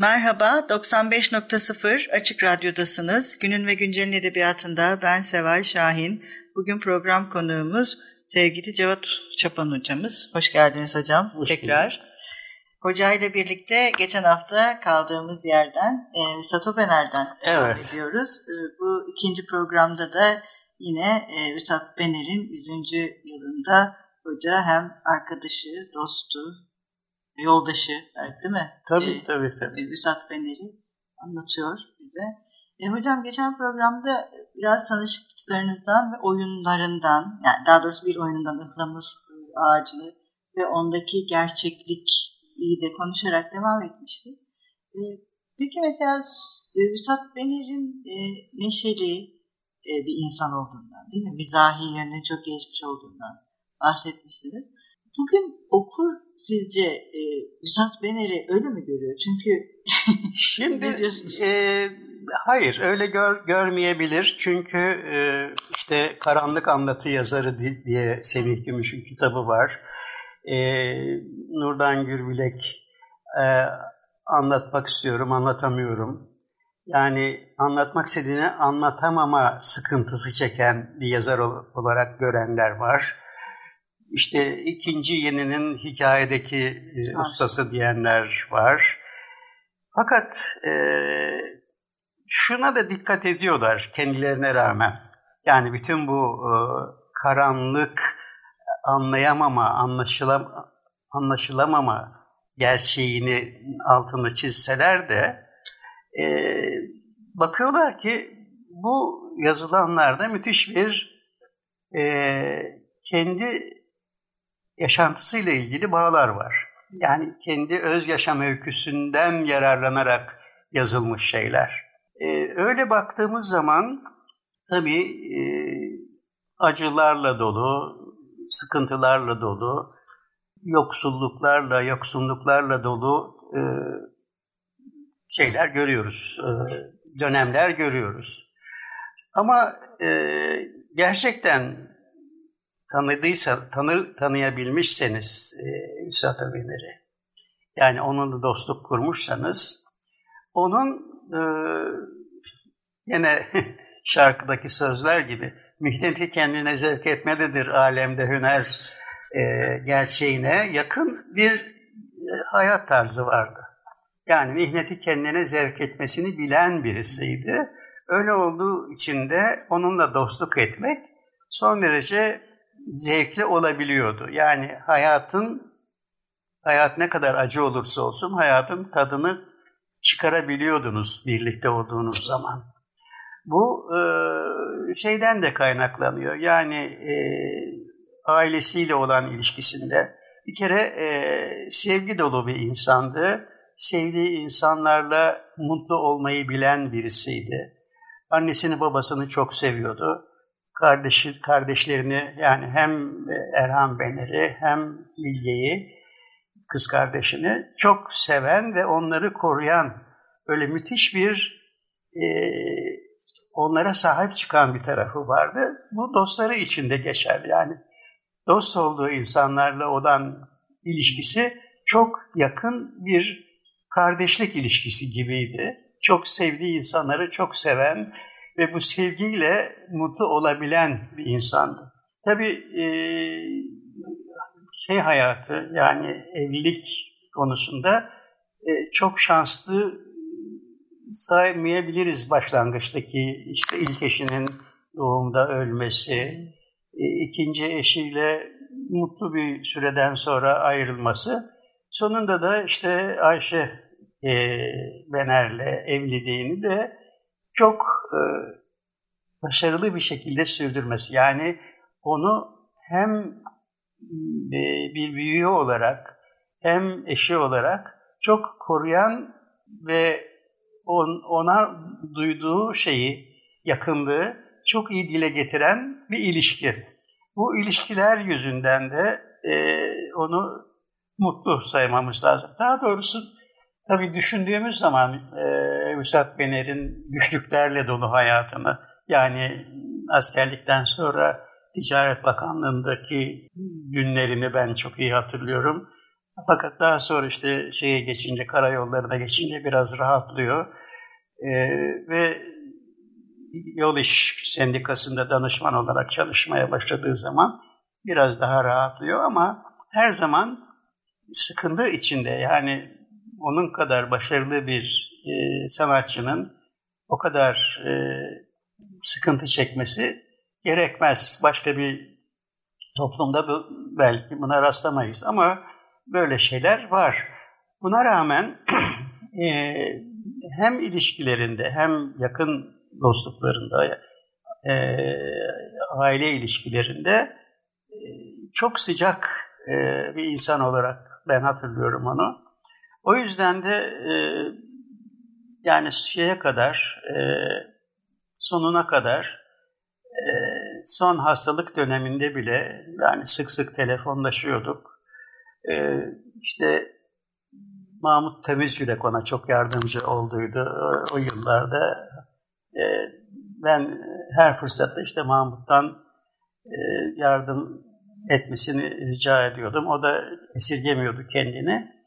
Merhaba, 95.0 Açık Radyo'dasınız. Günün ve Güncel'in edebiyatında ben Seval Şahin. Bugün program konuğumuz sevgili Cevat Çapan hocamız. Hoş geldiniz hocam Hoş tekrar. Hoca ile birlikte geçen hafta kaldığımız yerden e, Satopener'den devam Evet. ediyoruz. E, bu ikinci programda da yine e, Üstad Bener'in 100. yılında hoca hem arkadaşı, dostu, yoldaşı değil mi? Tabii E, tabii tabii. e, Üstad Fener'i anlatıyor bize. E, hocam geçen programda biraz tanışıklıklarınızdan ve oyunlarından, yani daha doğrusu bir oyunundan ıhlamur e, ağacı ve ondaki gerçeklik iyi de konuşarak devam etmiştik. E, peki mesela e, Üstad Fener'in e, neşeli e, bir insan olduğundan, değil mi? Mizahi yönüne çok geçmiş olduğundan bahsetmiştiniz. Bugün okur sizce e, Üstad Bener'i öyle mi görüyor? Çünkü Şimdi e, hayır öyle gör, görmeyebilir çünkü e, işte Karanlık Anlatı Yazarı di- diye Semih Gümüş'ün kitabı var. E, Nurdan Gürbilek e, anlatmak istiyorum anlatamıyorum. Yani anlatmak istediğini anlatamama sıkıntısı çeken bir yazar ol- olarak görenler var. İşte ikinci yeninin hikayedeki e, ustası diyenler var. Fakat e, şuna da dikkat ediyorlar kendilerine rağmen. Yani bütün bu e, karanlık anlayamama, anlaşılam anlaşılamama gerçeğini altını çizseler de e, bakıyorlar ki bu yazılanlarda müthiş bir e, kendi yaşantısıyla ilgili bağlar var. Yani kendi öz yaşam öyküsünden yararlanarak yazılmış şeyler. Ee, öyle baktığımız zaman tabii e, acılarla dolu, sıkıntılarla dolu, yoksulluklarla, yoksunluklarla dolu e, şeyler görüyoruz, e, dönemler görüyoruz. Ama e, gerçekten tanıdıysa, tanır, tanıyabilmişseniz e, Üstad Abileri, yani onunla dostluk kurmuşsanız, onun e, yine şarkıdaki sözler gibi mihneti kendine zevk etmelidir alemde hüner e, gerçeğine yakın bir e, hayat tarzı vardı. Yani mihneti kendine zevk etmesini bilen birisiydi. Öyle olduğu için de onunla dostluk etmek son derece zevkli olabiliyordu. Yani hayatın, hayat ne kadar acı olursa olsun hayatın tadını çıkarabiliyordunuz birlikte olduğunuz zaman. Bu e, şeyden de kaynaklanıyor. Yani e, ailesiyle olan ilişkisinde bir kere e, sevgi dolu bir insandı. Sevdiği insanlarla mutlu olmayı bilen birisiydi. Annesini babasını çok seviyordu kardeşi, kardeşlerini yani hem Erhan Bener'i hem Bilge'yi, kız kardeşini çok seven ve onları koruyan öyle müthiş bir e, onlara sahip çıkan bir tarafı vardı. Bu dostları için de geçerli. Yani dost olduğu insanlarla olan ilişkisi çok yakın bir kardeşlik ilişkisi gibiydi. Çok sevdiği insanları çok seven, ve bu sevgiyle mutlu olabilen bir insandı. Tabii e, şey hayatı yani evlilik konusunda e, çok şanslı saymayabiliriz başlangıçtaki işte ilk eşinin doğumda ölmesi, e, ikinci eşiyle mutlu bir süreden sonra ayrılması, sonunda da işte Ayşe e, Bener'le evliliğini de çok e, başarılı bir şekilde sürdürmesi. Yani onu hem e, bir büyüğü olarak hem eşi olarak çok koruyan ve on, ona duyduğu şeyi, yakınlığı çok iyi dile getiren bir ilişki. Bu ilişkiler yüzünden de e, onu mutlu saymamız lazım. Daha doğrusu tabii düşündüğümüz zaman e, Üstad Bener'in güçlüklerle dolu hayatını, yani askerlikten sonra Ticaret Bakanlığı'ndaki günlerini ben çok iyi hatırlıyorum. Fakat daha sonra işte şeye geçince, karayollarına geçince biraz rahatlıyor. Ee, ve Yol İş Sendikası'nda danışman olarak çalışmaya başladığı zaman biraz daha rahatlıyor ama her zaman sıkıntı içinde yani onun kadar başarılı bir e, sanatçının o kadar e, sıkıntı çekmesi gerekmez. Başka bir toplumda bu, belki buna rastlamayız ama böyle şeyler var. Buna rağmen e, hem ilişkilerinde hem yakın dostluklarında, e, aile ilişkilerinde e, çok sıcak e, bir insan olarak ben hatırlıyorum onu. O yüzden de e, yani şeye kadar, e, sonuna kadar, e, son hastalık döneminde bile yani sık sık telefonlaşıyorduk. E, işte Mahmut Temizgülek ona çok yardımcı olduydu o, o yıllarda. E, ben her fırsatta işte Mahmut'tan e, yardım etmesini rica ediyordum. O da esirgemiyordu kendini.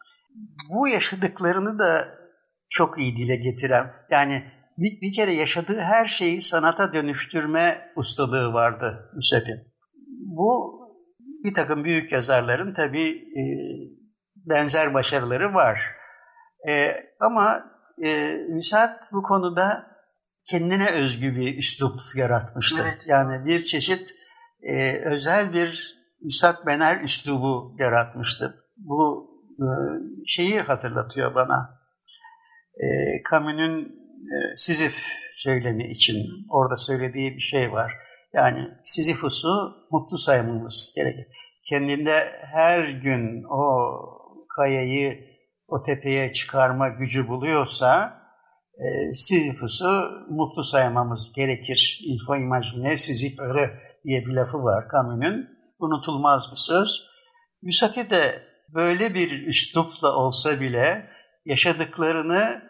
Bu yaşadıklarını da çok iyi dile getiren, yani bir, bir kere yaşadığı her şeyi sanata dönüştürme ustalığı vardı Müsep'in. Bu bir takım büyük yazarların tabii e, benzer başarıları var. E, ama e, Müsat bu konuda kendine özgü bir üslup yaratmıştı. Evet. Yani bir çeşit e, özel bir Üstad Bener üslubu yaratmıştı. Bu şeyi hatırlatıyor bana. E, Camus'un e, Sizif söylemi için orada söylediği bir şey var. Yani Sizifus'u mutlu saymamız gerekir. Kendinde her gün o kayayı o tepeye çıkarma gücü buluyorsa e, Sizifus'u mutlu saymamız gerekir. Il faut imaginer Sizif heureux diye bir lafı var Camus'un. Unutulmaz bir söz. Müsati de böyle bir üslupla olsa bile yaşadıklarını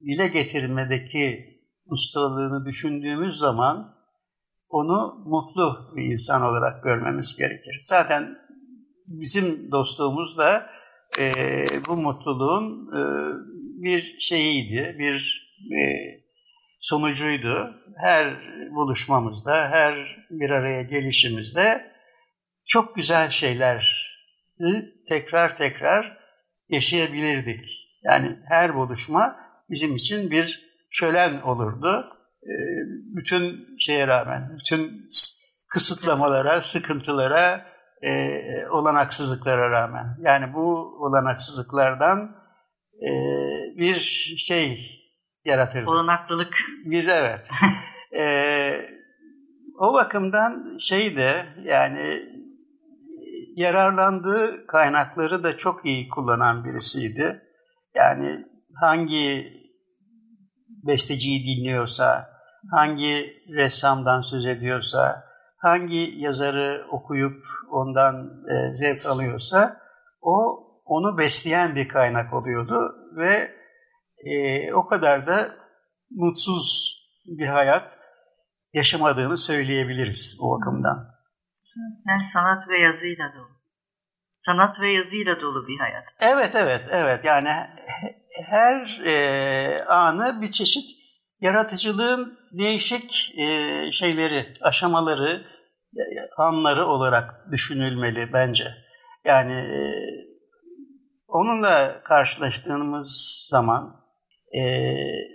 dile getirmedeki ustalığını düşündüğümüz zaman onu mutlu bir insan olarak görmemiz gerekir. Zaten bizim dostluğumuz da e, bu mutluluğun e, bir şeyiydi, bir e, sonucuydu. Her buluşmamızda, her bir araya gelişimizde çok güzel şeyler tekrar tekrar yaşayabilirdik. Yani her buluşma bizim için bir şölen olurdu. Ee, bütün şeye rağmen, bütün kısıtlamalara, sıkıntılara, e, olanaksızlıklara rağmen. Yani bu olanaksızlıklardan e, bir şey yaratırdı. Olanaklılık. Bir evet. e, o bakımdan şey de yani yararlandığı kaynakları da çok iyi kullanan birisiydi. Yani hangi besteciyi dinliyorsa, hangi ressamdan söz ediyorsa, hangi yazarı okuyup ondan e, zevk alıyorsa o onu besleyen bir kaynak oluyordu ve e, o kadar da mutsuz bir hayat yaşamadığını söyleyebiliriz o bakımdan. Yani sanat ve yazıyla dolu. Sanat ve yazıyla dolu bir hayat. Evet, evet, evet. Yani her e, anı bir çeşit yaratıcılığın değişik e, şeyleri, aşamaları, anları olarak düşünülmeli bence. Yani e, onunla karşılaştığımız zaman e,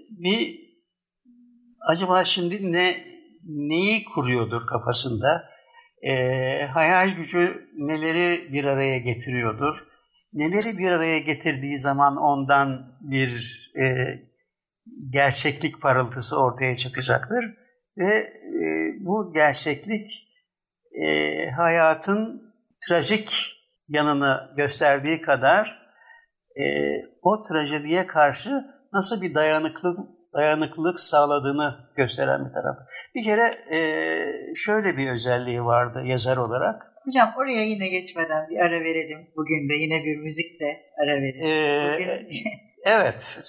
bir acaba şimdi ne neyi kuruyordur kafasında? E, hayal gücü neleri bir araya getiriyordur? Neleri bir araya getirdiği zaman ondan bir e, gerçeklik parıltısı ortaya çıkacaktır. Ve e, bu gerçeklik e, hayatın trajik yanını gösterdiği kadar e, o trajediye karşı nasıl bir dayanıklılık dayanıklılık sağladığını gösteren bir taraf. Bir kere e, şöyle bir özelliği vardı yazar olarak. Hocam oraya yine geçmeden bir ara verelim. Bugün de yine bir müzikle ara verelim. Ee, evet.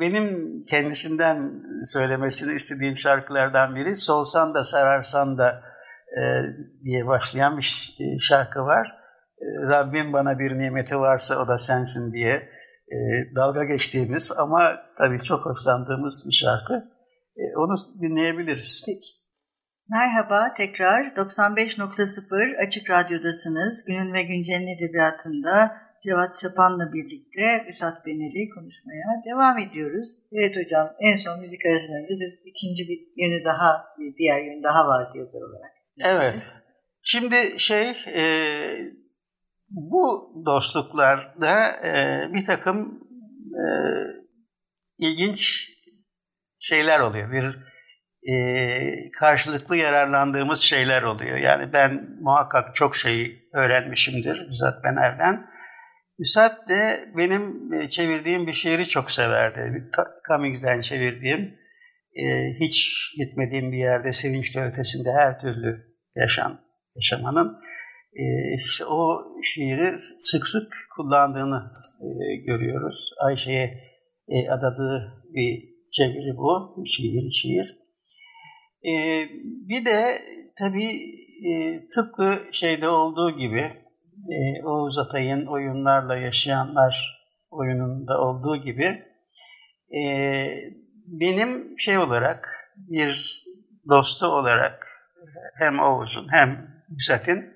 Benim kendisinden söylemesini istediğim şarkılardan biri Solsan da Sararsan da e, diye başlayan bir şarkı var. E, Rabbim bana bir nimeti varsa o da sensin diye e, dalga geçtiğimiz ama tabii çok hoşlandığımız bir şarkı. E, onu dinleyebiliriz. Peki. Merhaba tekrar 95.0 Açık Radyo'dasınız. Günün ve Güncel'in edebiyatında Cevat Çapan'la birlikte Üsat Bener'i konuşmaya devam ediyoruz. Evet hocam en son müzik arasından önce siz ikinci bir yönü daha, bir diğer yönü daha var yazar olarak. Evet. Şimdi şey e, bu dostluklarda e, bir takım e, ilginç şeyler oluyor. Bir e, karşılıklı yararlandığımız şeyler oluyor. Yani ben muhakkak çok şey öğrenmişimdir Üsat Bener'den. Üsat de benim e, çevirdiğim bir şiiri çok severdi. Cummings'den çevirdiğim, e, hiç gitmediğim bir yerde sevinçli ötesinde her türlü yaşam, yaşamanın işte o şiiri sık sık kullandığını e, görüyoruz. Ayşe'ye e, adadığı bir çeviri bu, şiir, şiir. E, bir de tabii e, tıpkı şeyde olduğu gibi Oğuz Atay'ın oyunlarla yaşayanlar oyununda olduğu gibi benim şey olarak bir dostu olarak hem Oğuz'un hem Müsat'in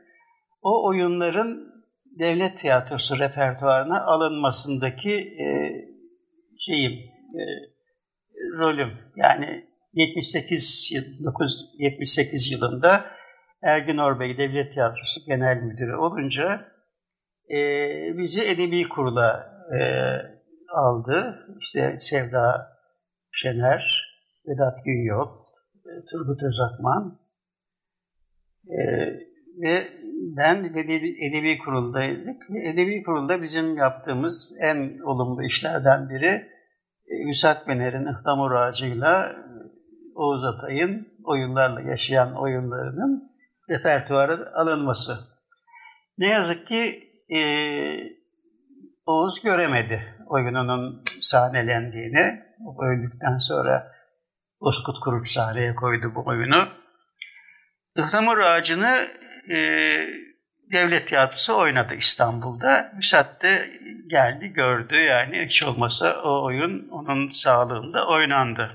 o oyunların devlet tiyatrosu repertuarına alınmasındaki e, şeyim, e, rolüm. Yani 78 78 yılında Ergin Orbey Devlet Tiyatrosu Genel Müdürü olunca e, bizi edebi kurula e, aldı. İşte Sevda Şener, Vedat Günyol, e, Turgut Özakman e, ve ben edebi, edebi kuruldaydık. Edebi kurulda bizim yaptığımız en olumlu işlerden biri Üsat Bener'in ıhlamur ağacıyla Oğuz Atay'ın oyunlarla yaşayan oyunlarının repertuarı alınması. Ne yazık ki e, Oğuz göremedi oyununun sahnelendiğini. O öldükten sonra Bozkurt Kuruç sahneye koydu bu oyunu. Ihlamur Ağacı'nı e, devlet tiyatrosu oynadı İstanbul'da. Müsat geldi gördü yani hiç olmasa o oyun onun sağlığında oynandı.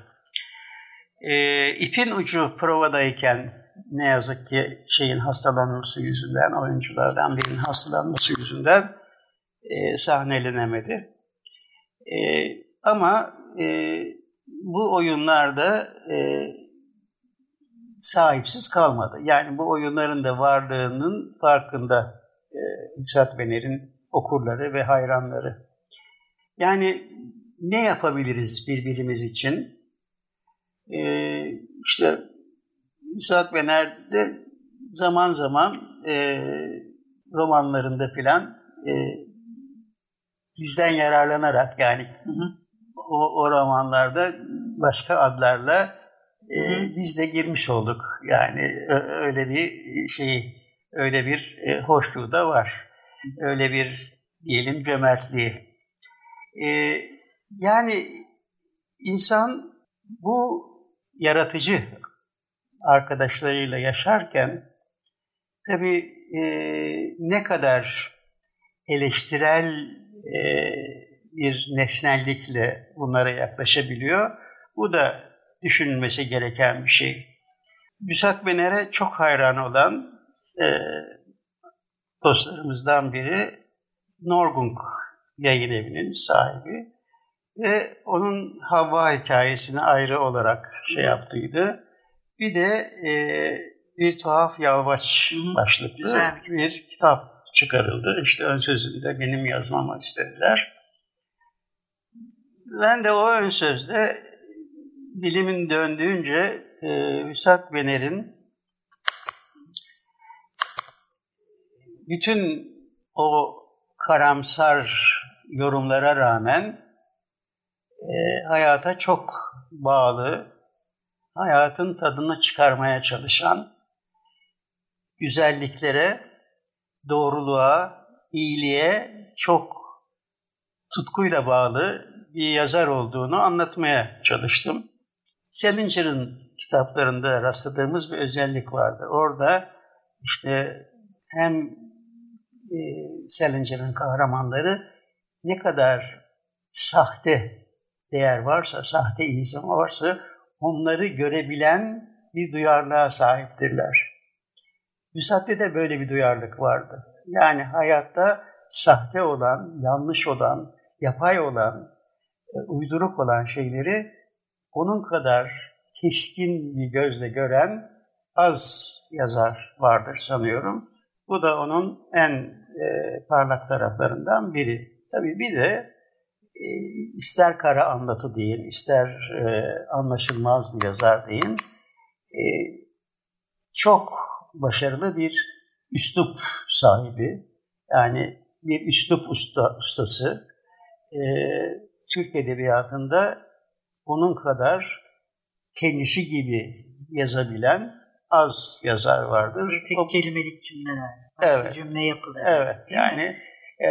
E, ipin ucu provadayken ne yazık ki şeyin hastalanması yüzünden, oyunculardan birinin hastalanması yüzünden e, sahnelenemedi. E, ama e, bu oyunlarda e, sahipsiz kalmadı. Yani bu oyunların da varlığının farkında e, Bener'in okurları ve hayranları. Yani ne yapabiliriz birbirimiz için? E, işte Müsait Bener'de zaman zaman e, romanlarında filan e, bizden yararlanarak yani hı hı. O, o romanlarda başka adlarla e, biz de girmiş olduk. Yani öyle bir şey, öyle bir e, hoşluğu da var. Öyle bir diyelim cömertliği. E, yani insan bu yaratıcı arkadaşlarıyla yaşarken tabii e, ne kadar eleştirel e, bir nesnellikle bunlara yaklaşabiliyor. Bu da düşünülmesi gereken bir şey. Büsat Bener'e çok hayran olan e, dostlarımızdan biri Norgung yayın evinin sahibi ve onun Havva hikayesini ayrı olarak şey yaptıydı. Bir de e, bir tuhaf yalvaç başlıklı Güzel. bir kitap çıkarıldı. İşte ön sözünü de benim yazmamı istediler. Ben de o ön sözde dilimin döndüğünce e, Bener'in bütün o karamsar yorumlara rağmen e, hayata çok bağlı, hayatın tadını çıkarmaya çalışan, güzelliklere, doğruluğa, iyiliğe çok tutkuyla bağlı bir yazar olduğunu anlatmaya çalıştım. Salinger'ın kitaplarında rastladığımız bir özellik vardı. Orada işte hem e, Salinger'ın kahramanları ne kadar sahte değer varsa, sahte insan varsa onları görebilen bir duyarlılığa sahiptirler. Müsaade de böyle bir duyarlılık vardı. Yani hayatta sahte olan, yanlış olan, yapay olan, e, uyduruk olan şeyleri onun kadar keskin bir gözle gören az yazar vardır sanıyorum. Bu da onun en e, parlak taraflarından biri. Tabii bir de e, ister kara anlatı deyin, ister e, anlaşılmaz bir yazar deyin, e, çok başarılı bir üslup sahibi. Yani bir üslup usta, ustası. E, Türk Edebiyatı'nda onun kadar kendisi gibi yazabilen az yazar vardır. Tek o, kelimelik cümleler. Evet. Cümle yapıları. Evet. Yani e,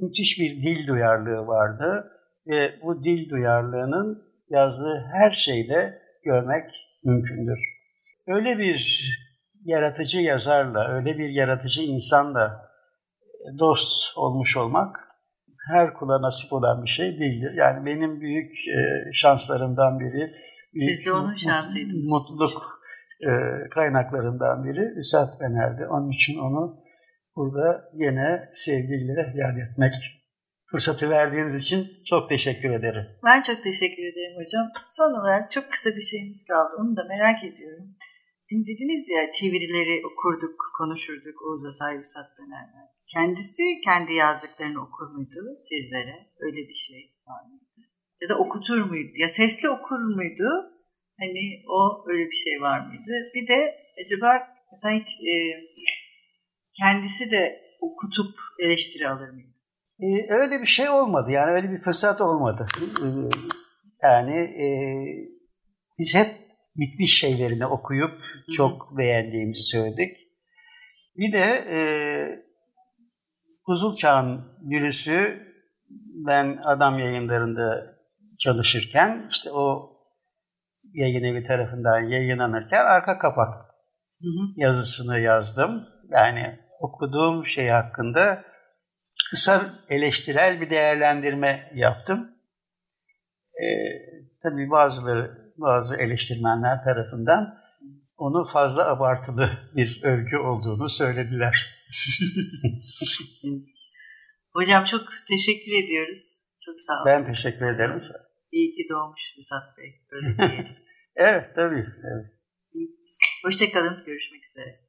müthiş bir dil duyarlılığı vardı ve bu dil duyarlılığının yazdığı her şeyde görmek mümkündür. Öyle bir yaratıcı yazarla, öyle bir yaratıcı insanla dost olmuş olmak her kula nasip olan bir şey değildir. Yani benim büyük e, şanslarımdan biri, büyük Siz de onun şansıydınız. mutluluk e, kaynaklarından biri Üsat Bener'di. Onun için onu burada yine sevgiyle yad etmek fırsatı verdiğiniz için çok teşekkür ederim. Ben çok teşekkür ederim hocam. Son olarak çok kısa bir şeyimiz kaldı. Onu da merak ediyorum. Şimdi dediniz ya çevirileri okurduk, konuşurduk Oğuz Atay Üsat Bener'den. Kendisi kendi yazdıklarını okur muydu sizlere? Öyle bir şey var mıydı? Ya da okutur muydu? Ya sesli okur muydu? Hani o öyle bir şey var mıydı? Bir de acaba mesela hiç e, kendisi de okutup eleştiri alır mıydı? Ee, öyle bir şey olmadı. Yani öyle bir fırsat olmadı. Ee, yani e, biz hep bitmiş şeylerini okuyup çok beğendiğimizi söyledik. Bir de e, Buzul Çağ'ın virüsü ben adam yayınlarında çalışırken işte o yayın evi tarafından yayınlanırken arka kapak hı hı. yazısını yazdım. Yani okuduğum şey hakkında kısa eleştirel bir değerlendirme yaptım. Ee, tabii bazıları, bazı eleştirmenler tarafından onu fazla abartılı bir övgü olduğunu söylediler. Hocam çok teşekkür ediyoruz. Çok sağ olun. Ben teşekkür ederim. İyi ki doğmuş Müsat Bey. evet tabii. tabii. Hoşçakalın. Görüşmek üzere.